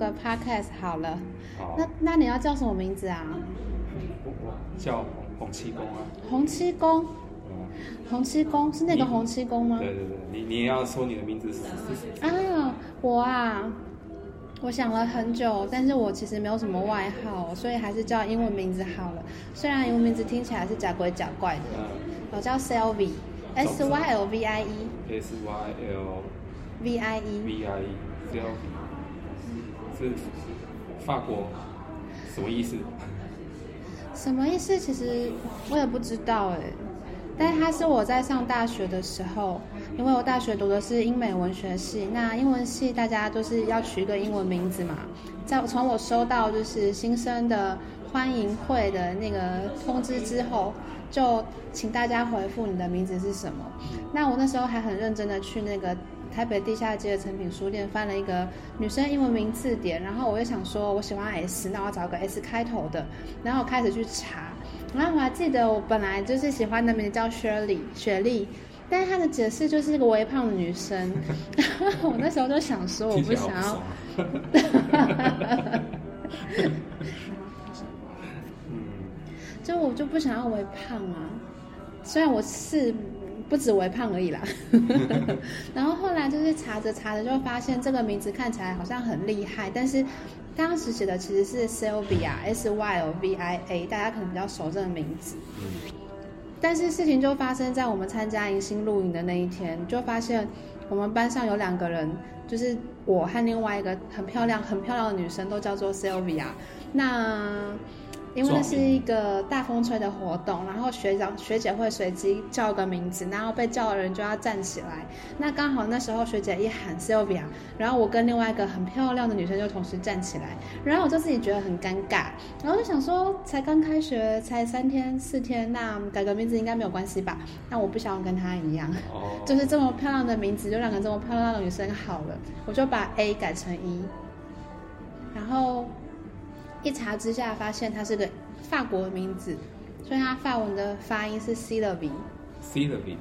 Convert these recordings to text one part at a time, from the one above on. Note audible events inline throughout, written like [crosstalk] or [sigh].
个 podcast 好了。好。那那你要叫什么名字啊？我我叫洪七公啊。洪七公。嗯。洪七公是那个洪七公吗？对对对，你你也要说你的名字是是是。啊，我啊，我想了很久，但是我其实没有什么外号，所以还是叫英文名字好了。虽然英文名字听起来是假鬼假怪的。嗯。我叫 Sylvie，S Y L V I E，S Y L V I E，V I E。是是法国，什么意思？什么意思？其实我也不知道哎。但是它是我在上大学的时候，因为我大学读的是英美文学系，那英文系大家都是要取一个英文名字嘛。在从我收到就是新生的欢迎会的那个通知之后，就请大家回复你的名字是什么。那我那时候还很认真的去那个。台北地下街的诚品书店翻了一个女生英文名字典，然后我就想说，我喜欢 S，那我找个 S 开头的，然后我开始去查，然后我还记得我本来就是喜欢的名字叫 Shirley 雪莉，但是她的解释就是一个微胖的女生，[laughs] 我那时候就想说，我不想要，[laughs] 就我就不想要微胖啊，虽然我是。不止微胖而已啦，[laughs] 然后后来就是查着查着就发现这个名字看起来好像很厉害，但是当时写的其实是 Sylvia，S Y L V I A，大家可能比较熟这个名字。但是事情就发生在我们参加迎新露营的那一天，就发现我们班上有两个人，就是我和另外一个很漂亮、很漂亮的女生，都叫做 Sylvia。那因为那是一个大风吹的活动，然后学长学姐会随机叫个名字，然后被叫的人就要站起来。那刚好那时候学姐一喊 Sylvia，然后我跟另外一个很漂亮的女生就同时站起来，然后我就自己觉得很尴尬，然后就想说才刚开学，才三天四天，那改个名字应该没有关系吧？那我不想要跟她一样，就是这么漂亮的名字，就让个这么漂亮的女生好了，我就把 A 改成 E，然后。一查之下，发现它是个法国的名字，所以它法文的发音是 Sylvie。Sylvie，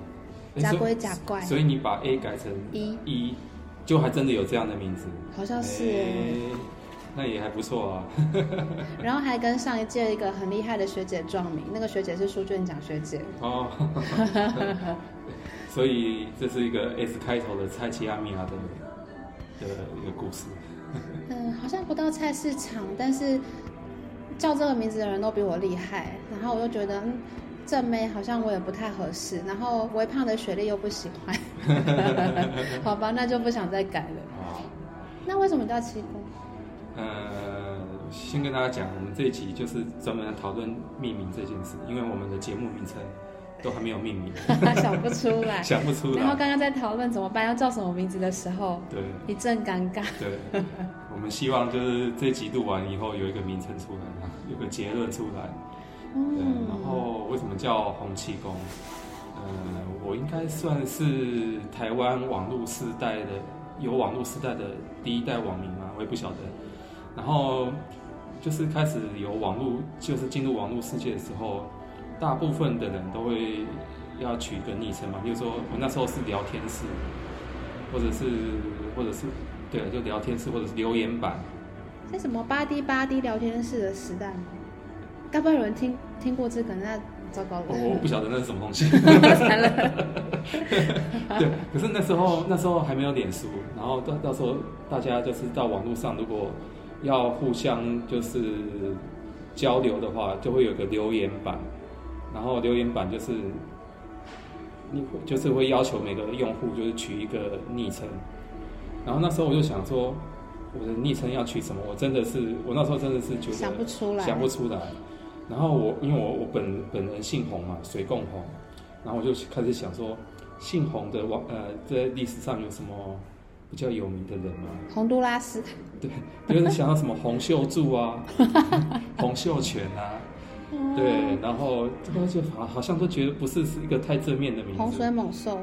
假鬼假怪。所以你把 A 改成 E，E，就还真的有这样的名字。好像是耶。那也还不错啊。然后还跟上一届一个很厉害的学姐撞名，那个学姐是书卷奖学姐。哦。[laughs] 所以这是一个 S 开头的蔡奇阿米亚的的一个故事。嗯，好像不到菜市场，但是叫这个名字的人都比我厉害，然后我就觉得，嗯，正妹好像我也不太合适，然后微胖的雪莉又不喜欢，[laughs] 好吧，那就不想再改了。哦，那为什么叫七公？呃，先跟大家讲，我们这一集就是专门讨论命名这件事，因为我们的节目名称。都还没有命名，[laughs] 想不出来，[laughs] 想不出来。然后刚刚在讨论怎么办，要叫什么名字的时候，对，一阵尴尬。对，我们希望就是这集录完以后有一个名称出来，有个结论出来。嗯，然后为什么叫洪七公？呃，我应该算是台湾网络时代的有网络时代的第一代网民嘛，我也不晓得。然后就是开始有网络，就是进入网络世界的时候。大部分的人都会要取一个昵称嘛，比如说我那时候是聊天室，或者是或者是对，就聊天室或者是留言板。在什么八 D 八 D 聊天室的时代吗？该不会有人听听过这个？那糟糕了，我不晓得那是什么东西。了 [laughs] 对，可是那时候那时候还没有脸书，然后到到时候大家就是到网络上，如果要互相就是交流的话，就会有个留言板。然后留言板就是，你就是会要求每个用户就是取一个昵称，然后那时候我就想说，我的昵称要取什么？我真的是，我那时候真的是觉得想不出来，想不出来。然后我因为我我本本人姓洪嘛，水共洪，然后我就开始想说，姓洪的网呃，在历史上有什么比较有名的人吗？洪都拉斯。对，就是想到什么洪秀柱啊，[laughs] 洪秀全啊。对，然后这个就好，好像都觉得不是是一个太正面的名字。洪水猛兽。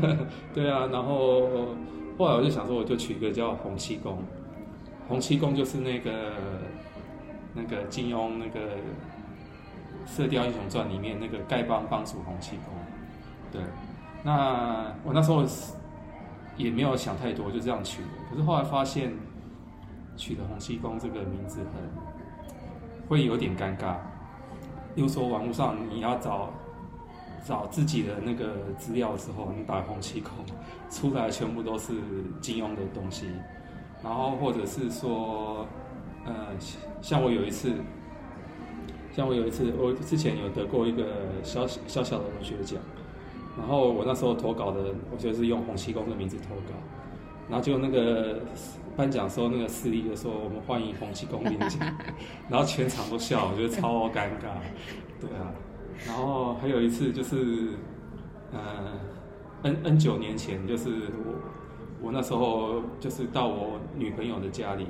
[laughs] 对啊，然后后来我就想说，我就取一个叫洪七公。洪七公就是那个那个金庸那个《射雕英雄传》里面那个丐帮帮主洪七公。对，那我那时候也没有想太多，就这样取的。可是后来发现，取的洪七公这个名字很会有点尴尬。又说网络上你要找找自己的那个资料的时候，你打洪七公出来全部都是金庸的东西，然后或者是说，呃，像我有一次，像我有一次，我之前有得过一个小小小的文学奖。然后我那时候投稿的，我就是用洪七公的名字投稿，然后就那个颁奖时候那个司仪就说我们欢迎洪七公领奖，[laughs] 然后全场都笑，我觉得超尴尬，对啊，然后还有一次就是，呃，N N 九年前就是我我那时候就是到我女朋友的家里，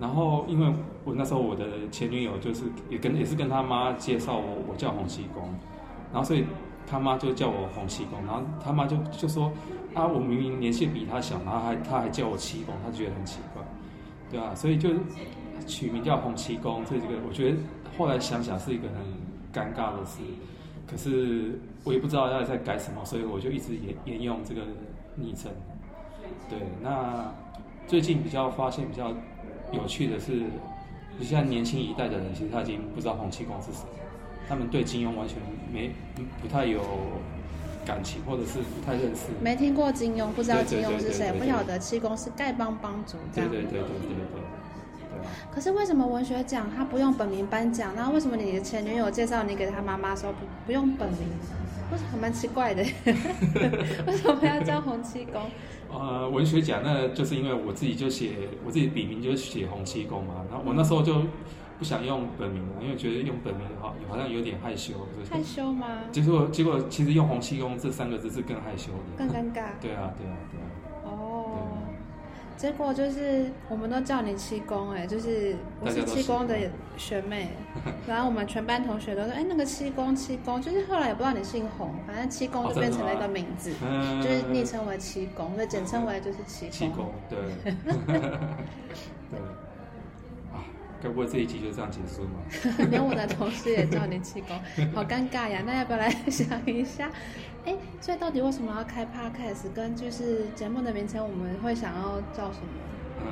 然后因为我那时候我的前女友就是也跟也是跟她妈介绍我我叫洪七公，然后所以。他妈就叫我洪七公，然后他妈就就说啊，我明明年纪比他小，然后还他还叫我七公，他觉得很奇怪，对啊，所以就取名叫洪七公，这这个我觉得后来想想是一个很尴尬的事，可是我也不知道要再改什么，所以我就一直沿沿用这个昵称。对，那最近比较发现比较有趣的是，就像年轻一代的人，其实他已经不知道洪七公是谁。他们对金庸完全没不太有感情，或者是不太认识，没听过金庸，不知道金庸是谁，不晓得七公是丐帮帮主这样。对对对对对对。可是为什么文学奖他不用本名颁奖？那为什么你的前女友介绍你给他妈妈的时候不不用本名？为什么蛮奇怪的？[laughs] 为什么要叫洪七公？呃，文学奖那就是因为我自己就写我自己笔名就写洪七公嘛，然后我那时候就。不想用本名了，因为觉得用本名的话，好像有点害羞。害羞吗？结果结果，其实用洪七公这三个字是更害羞的，更尴尬。[laughs] 对啊，对啊，对啊。哦。结果就是我们都叫你七公，哎，就是我是七公的学妹，然后我们全班同学都说，哎，那个七公七公，就是后来也不知道你姓洪，反正七公就变成了一个名字，就是昵称为七公，就简称为就是七公。七公，对。[laughs] [laughs] 对。该不会这一集就这样结束吗？[laughs] 连我的同事也叫你气功，[laughs] 好尴尬呀！那要不要来想一下？[laughs] 哎，所以到底为什么要开 Podcast？跟就是节目的名称，我们会想要叫什么？嗯，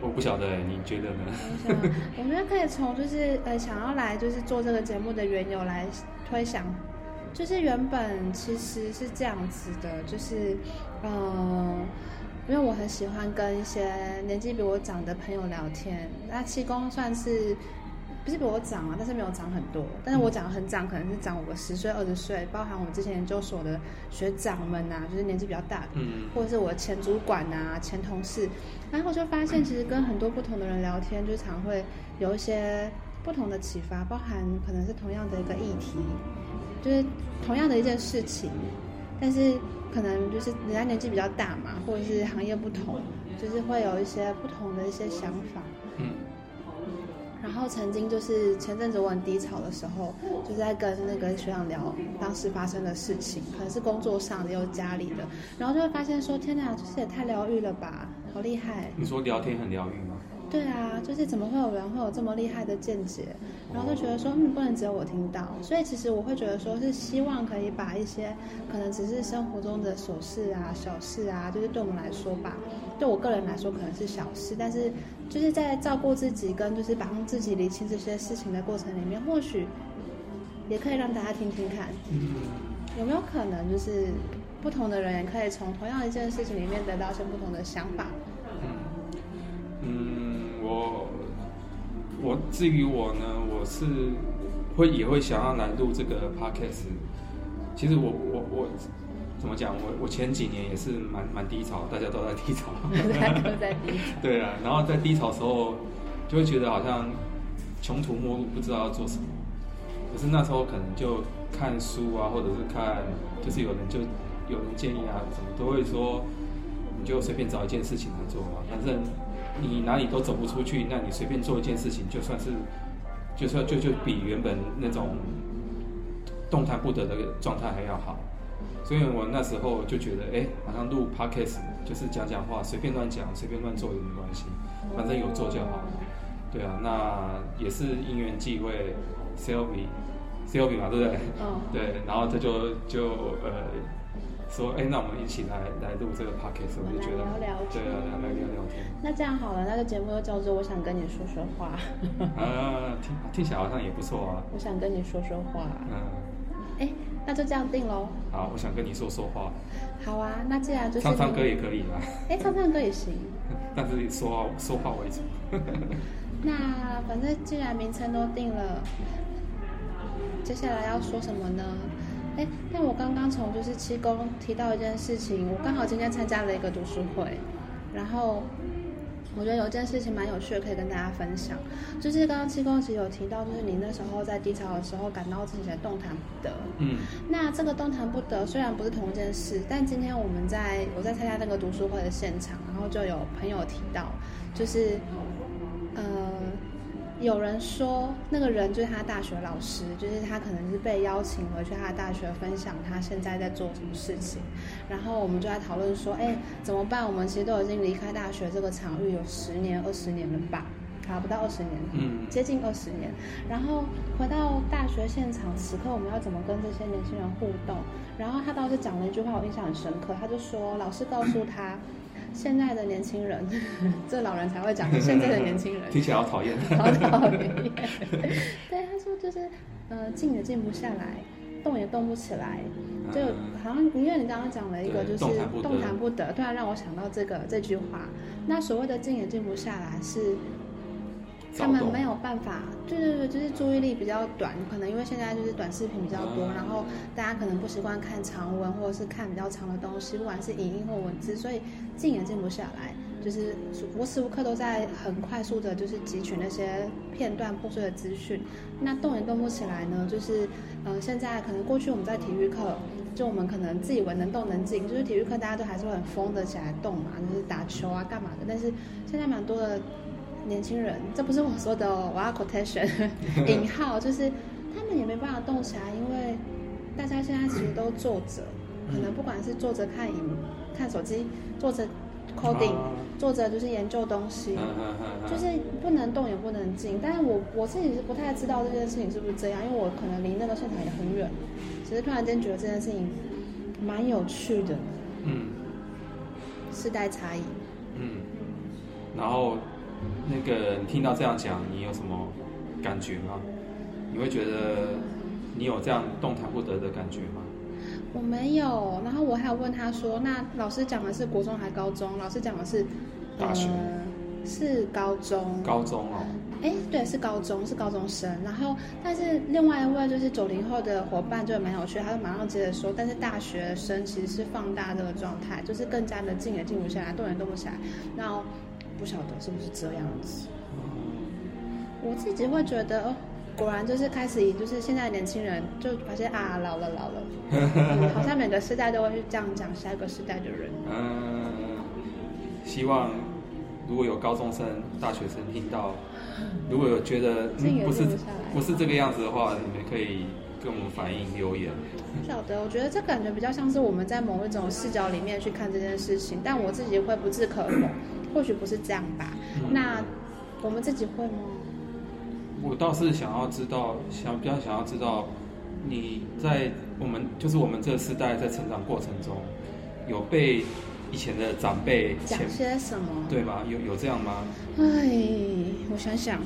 我不晓得，你觉得呢？我想，我觉得可以从就是呃想要来就是做这个节目的缘由来推想，就是原本其实是这样子的，就是呃。因为我很喜欢跟一些年纪比我长的朋友聊天，那七公算是不是比我长啊？但是没有长很多，但是我长得很长，可能是长我个十岁、二十岁，包含我们之前研究所的学长们呐、啊，就是年纪比较大的，嗯，或者是我的前主管呐、前同事，然后我就发现，其实跟很多不同的人聊天，就常会有一些不同的启发，包含可能是同样的一个议题，就是同样的一件事情，但是。可能就是人家年纪比较大嘛，或者是行业不同，就是会有一些不同的一些想法。嗯。然后曾经就是前阵子我很低潮的时候，就在跟那个学长聊当时发生的事情，可能是工作上的，又家里的，然后就会发现说：天哪，就是也太疗愈了吧，好厉害！你说聊天很疗愈吗？对啊，就是怎么会有人会有这么厉害的见解，然后就觉得说，嗯，不能只有我听到，所以其实我会觉得说，是希望可以把一些可能只是生活中的琐事啊、小事啊，就是对我们来说吧，对我个人来说可能是小事，但是就是在照顾自己跟就是帮自己理清这些事情的过程里面，或许也可以让大家听听看，有没有可能就是不同的人也可以从同样一件事情里面得到一些不同的想法。我我至于我呢，我是会也会想要来录这个 podcast。其实我我我怎么讲？我我前几年也是蛮蛮低潮，大家都在低潮，[laughs] 大家都在低潮。[laughs] 对啊，然后在低潮的时候，就会觉得好像穷途末路，不知道要做什么。可是那时候可能就看书啊，或者是看，就是有人就有人建议啊，什么都会说，你就随便找一件事情来做嘛，反正。你哪里都走不出去，那你随便做一件事情，就算是，就算就就比原本那种动弹不得的状态还要好。所以我那时候就觉得，哎，好像录 podcast 就是讲讲话，随便乱讲，随便乱做也没关系，反正有做就好。对啊，那也是因缘际会，Selby，Selby 嘛，对不对？嗯。对，然后他就就呃说，哎，那我们一起来来录这个 podcast，我就觉得，聊聊对啊，来来聊聊天。那这样好了，那个节目又叫做“我想跟你说说话”。[laughs] 啊，听听起来好像也不错啊。我想跟你说说话。嗯。哎，那就这样定喽。好，我想跟你说说话。好啊，那既然就是唱唱歌也可以啦。[laughs] 哎，唱唱歌也行。[laughs] 但是说话说话为主。那反正既然名称都定了，接下来要说什么呢？哎，但我刚刚从就是七公提到一件事情，我刚好今天参加了一个读书会，然后我觉得有一件事情蛮有趣的，可以跟大家分享。就是刚刚七公其实有提到，就是你那时候在低潮的时候，感到自己的动弹不得。嗯。那这个动弹不得虽然不是同一件事，但今天我们在我在参加那个读书会的现场，然后就有朋友提到，就是呃。有人说，那个人就是他大学老师，就是他可能是被邀请回去他的大学分享他现在在做什么事情。然后我们就在讨论说，哎，怎么办？我们其实都已经离开大学这个场域有十年、二十年了吧？好，不到二十年，嗯，接近二十年。然后回到大学现场，此刻我们要怎么跟这些年轻人互动？然后他倒是讲了一句话，我印象很深刻。他就说，老师告诉他。现在的年轻人，[laughs] 这老人才会讲。[laughs] 现在的年轻人听起来好讨厌，[laughs] 好讨厌。对，他说就是，呃，静也静不下来，动也动不起来，就好像因为你刚刚讲了一个，就是动弹，动弹不得，突然让我想到这个这句话。那所谓的静也静不下来是。他们没有办法，对对对，就是注意力比较短，可能因为现在就是短视频比较多，然后大家可能不习惯看长文或者是看比较长的东西，不管是影音或文字，所以静也静不下来，就是无时无刻都在很快速的，就是汲取那些片段破碎的资讯。那动也动不起来呢，就是呃，现在可能过去我们在体育课，就我们可能自以为能动能静，就是体育课大家都还是会很疯的起来动嘛，就是打球啊干嘛的，但是现在蛮多的。年轻人，这不是我说的哦，我要 quotation [laughs] 引号，就是他们也没办法动起来，因为大家现在其实都坐着，可能不管是坐着看影、看手机，坐着 coding，坐着就是研究东西，就是不能动也不能静。但是我我自己是不太知道这件事情是不是这样，因为我可能离那个现场也很远，只是突然间觉得这件事情蛮有趣的。嗯，世代差异。嗯，然后。那个，你听到这样讲，你有什么感觉吗？你会觉得你有这样动弹不得的感觉吗？我没有。然后我还有问他说：“那老师讲的是国中还高中？”老师讲的是大学，呃，是高中。高中哦。哎，对，是高中，是高中生。然后，但是另外一位就是九零后的伙伴就蛮有趣，他就马上接着说：“但是大学生其实是放大这个状态，就是更加的静也静不下来，动也动不起来。”然后。不晓得是不是这样子，我自己会觉得，哦，果然就是开始就是现在年轻人就发现啊，老了老了，嗯，[laughs] 好像每个时代都会去这样讲下一个时代的人。嗯，希望如果有高中生、大学生听到，[laughs] 如果有觉得嗯不是不是这个样子的话，你们可以跟我们反映留言。不晓得，我觉得这感觉比较像是我们在某一种视角里面去看这件事情，但我自己会不置可否。或许不是这样吧，嗯、那我们自己会吗？我倒是想要知道，想比较想要知道，你在我们就是我们这个时代在成长过程中，有被以前的长辈讲些什么？对吧？有有这样吗？哎，我想想，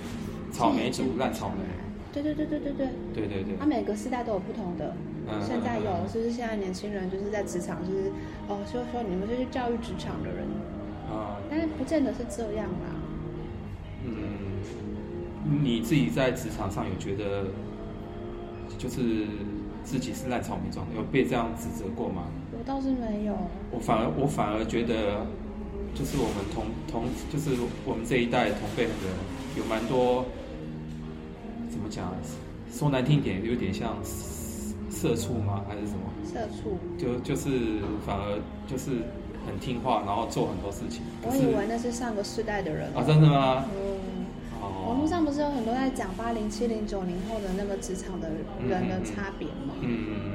草莓族烂草莓。对对对对对对。对对对。他、啊、每个时代都有不同的。嗯。现在有，就是现在年轻人就是在职场，就是哦，就是说你们就是教育职场的人。啊，但是不见得是这样啦。嗯，你自己在职场上有觉得，就是自己是烂草莓状，有被这样指责过吗？我倒是没有。我反而我反而觉得，就是我们同同就是我们这一代同辈的人，有蛮多，怎么讲？说难听点，有点像社畜吗？还是什么？社畜。就就是反而就是。很听话，然后做很多事情。我以为那是上个世代的人啊，真的吗？嗯。哦。网络上不是有很多在讲八零、七零、九零后的那个职场的人的差别吗？嗯嗯嗯。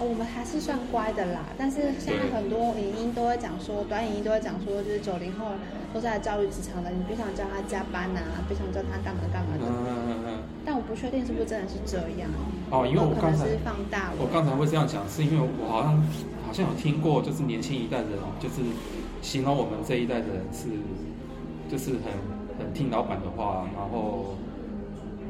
哦，我们还是算乖的啦，但是现在很多影音都会讲说，短影音都会讲说，就是九零后都是来教育职场的，你不想叫他加班呐、啊，不想叫他干嘛干嘛的。嗯嗯嗯嗯。但我不确定是不是真的是这样。哦，因为我刚才是放大了。我刚才会这样讲，是因为我好像。好像有听过，就是年轻一代的人，就是形容我们这一代的人是，就是很很听老板的话，然后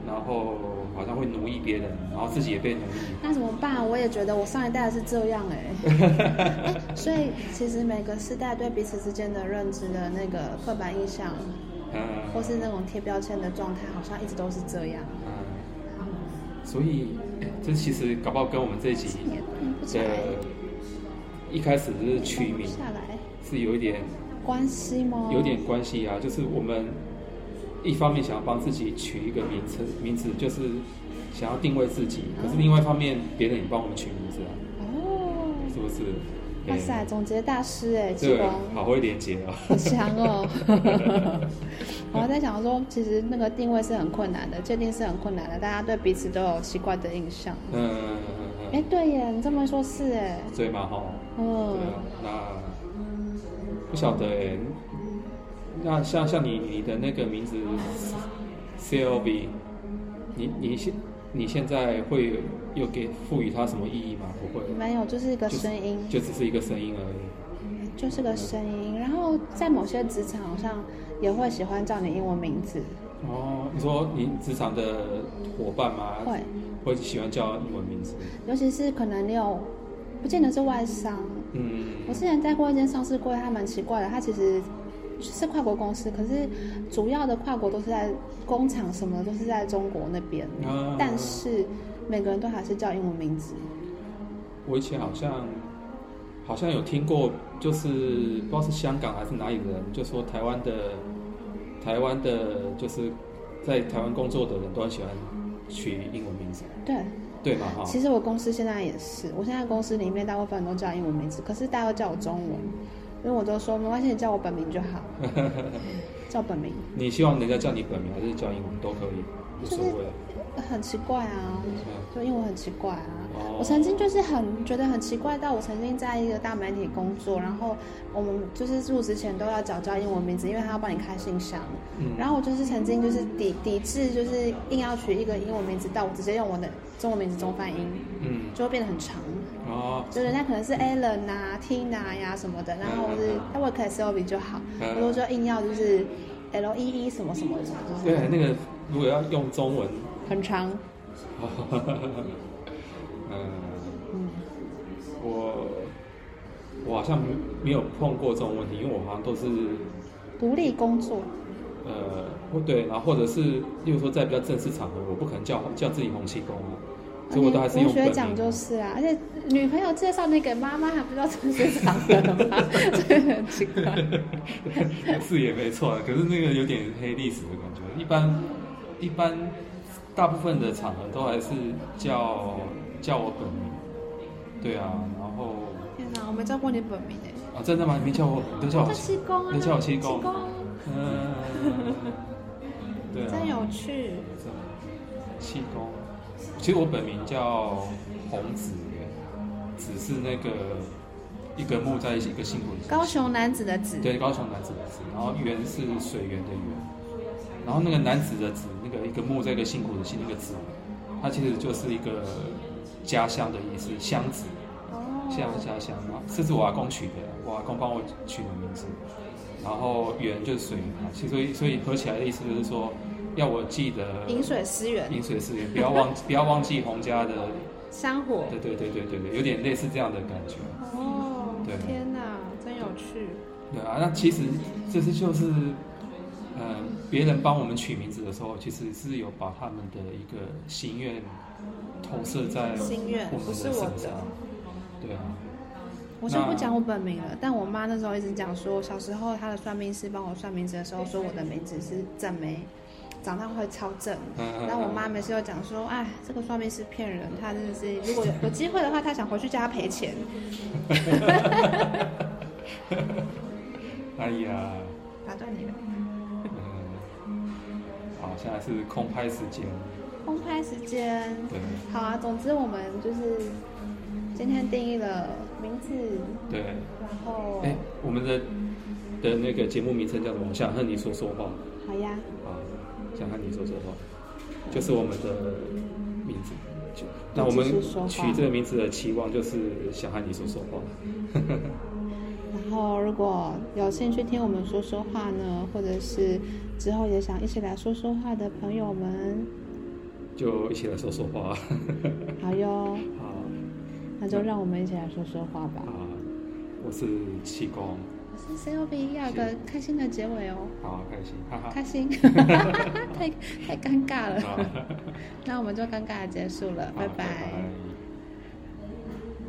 然后好像会奴役别人，然后自己也被奴役。那怎么办？我也觉得我上一代是这样哎、[laughs] 欸。所以其实每个世代对彼此之间的认知的那个刻板印象，嗯，或是那种贴标签的状态，好像一直都是这样。嗯，所以。这其实搞不好跟我们这一集的一开始是取名是有一点关系吗？有点关系啊，就是我们一方面想要帮自己取一个名称，名字就是想要定位自己，可是另外一方面别人也帮我们取名字啊。哦，是不是？哇塞，总结大师哎，这个好会连结啊，好强哦。[laughs] 我还在想说，其实那个定位是很困难的，界定是很困难的，大家对彼此都有奇怪的印象。嗯哎，对耶，你这么说，是哎。对嘛哈。嗯。对啊那不晓得哎，那像像你你的那个名字 CLB，你你现你现在会有给赋予它什么意义吗？不会。没有，就是一个声音。就只是一个声音而已。就是个声音，然后在某些职场好像也会喜欢叫你英文名字。哦，你说你职场的伙伴吗？会，会喜欢叫英文名字。尤其是可能你有，不见得是外商。嗯。我之前在过一间上市柜，它蛮奇怪的，它其实是跨国公司，可是主要的跨国都是在工厂什么的都是在中国那边，啊，但是每个人都还是叫英文名字。我以前好像。好像有听过，就是不知道是香港还是哪里的人，就说台湾的台湾的，就是在台湾工作的人都很喜欢取英文名字。对，对嘛哈。其实我公司现在也是，我现在公司里面大部分都叫英文名字，可是大家都叫我中文，因为我都说没关系，你叫我本名就好。[laughs] 叫本名。你希望人家叫你本名还是叫英文都可以，无所谓。很奇怪啊，就英文很奇怪啊。我曾经就是很觉得很奇怪，到我曾经在一个大媒体工作，然后我们就是入职前都要缴交英文名字，因为他要帮你开信箱。然后我就是曾经就是抵抵制，就是硬要取一个英文名字，到我直接用我的中文名字中翻英，嗯，就会变得很长。哦，就人家可能是 Alan 啊、Tina 呀什么的，然后是那我可以 Sylvie 就好，我就硬要就是 L E E 什么什么的。对，那个如果要用中文。很长。[laughs] 我我好像没有碰过这种问题，因为我好像都是独立工作。呃，或对，然后或者是，例如说在比较正式场合，我不可能叫叫自己洪七公啊，所以我都还是用本名。学讲就是啊，而且女朋友介绍你给妈妈还不知道正式场合吗？[laughs] 这很奇怪。[laughs] 是也没错，可是那个有点黑历史的感觉。一般一般。大部分的场合都还是叫叫我本名，对啊，然后天哪，我没叫过你本名哎！啊，真的吗？你没叫我，你都叫我七公啊，你叫我七公，嗯，[laughs] 对啊，真有趣。七公，其实我本名叫洪子源，子是那个一个木在一起一个姓的高雄男子的子，对，高雄男子的子，然后源是水源的源。然后那个男子的子，那个一个木，在一个辛苦的辛，那个子，它其实就是一个家乡的意思，乡子，乡家乡嘛。这是我阿公取的，我阿公帮我取的名字。然后源就是水嘛，其实所以所以合起来的意思就是说，要我记得饮水思源，饮水思源，不要忘 [laughs] 不要忘记洪家的山火。对对对对对对，有点类似这样的感觉。哦，对，天哪，真有趣。对啊，那其实这是就是。呃，别人帮我们取名字的时候，其实是有把他们的一个心愿投射在心愿，不是我的。对啊，我就不讲我本名了。但我妈那时候一直讲说，小时候她的算命师帮我算名字的时候，说我的名字是正梅，长大会超正。[laughs] 然后我妈每次又讲说，哎，这个算命师骗人，他真的是，如果有有机会的话，他想回去叫他赔钱。[laughs] 哎呀，打断你了。现在是空拍时间，空拍时间，对，好啊。总之，我们就是今天定义了名字，对，然后，哎，我们的的那个节目名称叫什么？我想和你说说话。好呀。啊，想和你说说话，就是我们的名字。就那我们取这个名字的期望就是想和你说说话。[laughs] 然后，如果有兴趣听我们说说话呢，或者是之后也想一起来说说话的朋友们，就一起来说说话。[laughs] 好哟。好。那就让我们一起来说说话吧。啊，我是气功。我是 COB，要个开心的结尾哦。好，开心，哈哈。开心，[laughs] 太太尴尬了。[laughs] 那我们就尴尬的结束了，拜拜。拜拜。